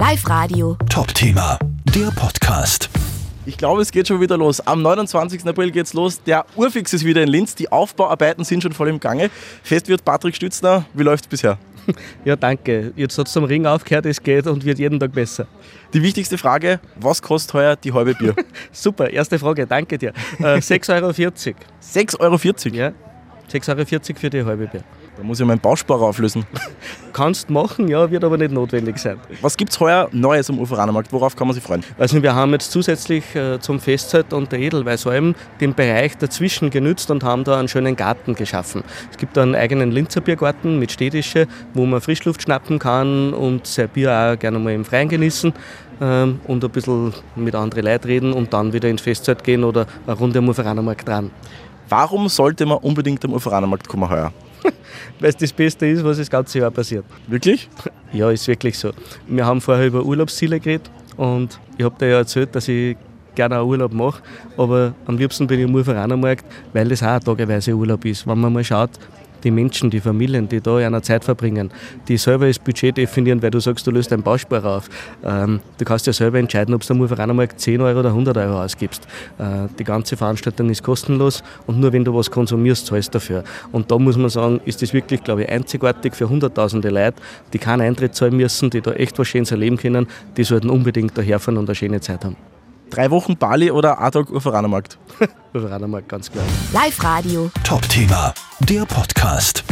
Live Radio. Top-Thema, der Podcast. Ich glaube, es geht schon wieder los. Am 29. April geht's los. Der Urfix ist wieder in Linz. Die Aufbauarbeiten sind schon voll im Gange. Festwirt Patrick Stützner, wie läuft's bisher? Ja, danke. Jetzt hat es zum Ring aufgehört, es geht und wird jeden Tag besser. Die wichtigste Frage, was kostet heuer die halbe Bier? Super, erste Frage, danke dir. Äh, 6,40 Euro. 6,40 Euro. Ja, 6,40 Euro für die halbe Bier. Da muss ich meinen Bausparer auflösen. Kannst machen, ja, wird aber nicht notwendig sein. Was gibt's heuer Neues am Uferanermarkt? Worauf kann man sich freuen? Also wir haben jetzt zusätzlich äh, zum Festzeit und der Edelweißalm den Bereich dazwischen genützt und haben da einen schönen Garten geschaffen. Es gibt da einen eigenen Linzerbiergarten mit Städtische, wo man Frischluft schnappen kann und sein Bier auch gerne mal im Freien genießen ähm, und ein bisschen mit anderen Leuten reden und dann wieder ins Festzeit gehen oder eine Runde am Uferanermarkt dran. Warum sollte man unbedingt am Uferanermarkt kommen heuer? Weil es das Beste ist, was das ganze Jahr passiert. Wirklich? Ja, ist wirklich so. Wir haben vorher über Urlaubsziele geredet und ich habe dir ja erzählt, dass ich gerne auch Urlaub mache, aber am liebsten bin ich am Uferanermarkt, weil das auch tageweise Urlaub ist. Wenn man mal schaut, die Menschen, die Familien, die da einer Zeit verbringen, die selber das Budget definieren, weil du sagst, du löst einen Bausparer auf. Ähm, du kannst ja selber entscheiden, ob du am Uferanermarkt 10 Euro oder 100 Euro ausgibst. Äh, die ganze Veranstaltung ist kostenlos und nur wenn du was konsumierst, zahlst du dafür. Und da muss man sagen, ist das wirklich, glaube ich, einzigartig für hunderttausende Leute, die keinen Eintritt zahlen müssen, die da echt was Schönes erleben können, die sollten unbedingt daherfahren und eine schöne Zeit haben. Drei Wochen Bali oder ein Tag Uferanermarkt? Uferanermarkt, ganz klar. Live Radio. Top-Thema, der Podcast.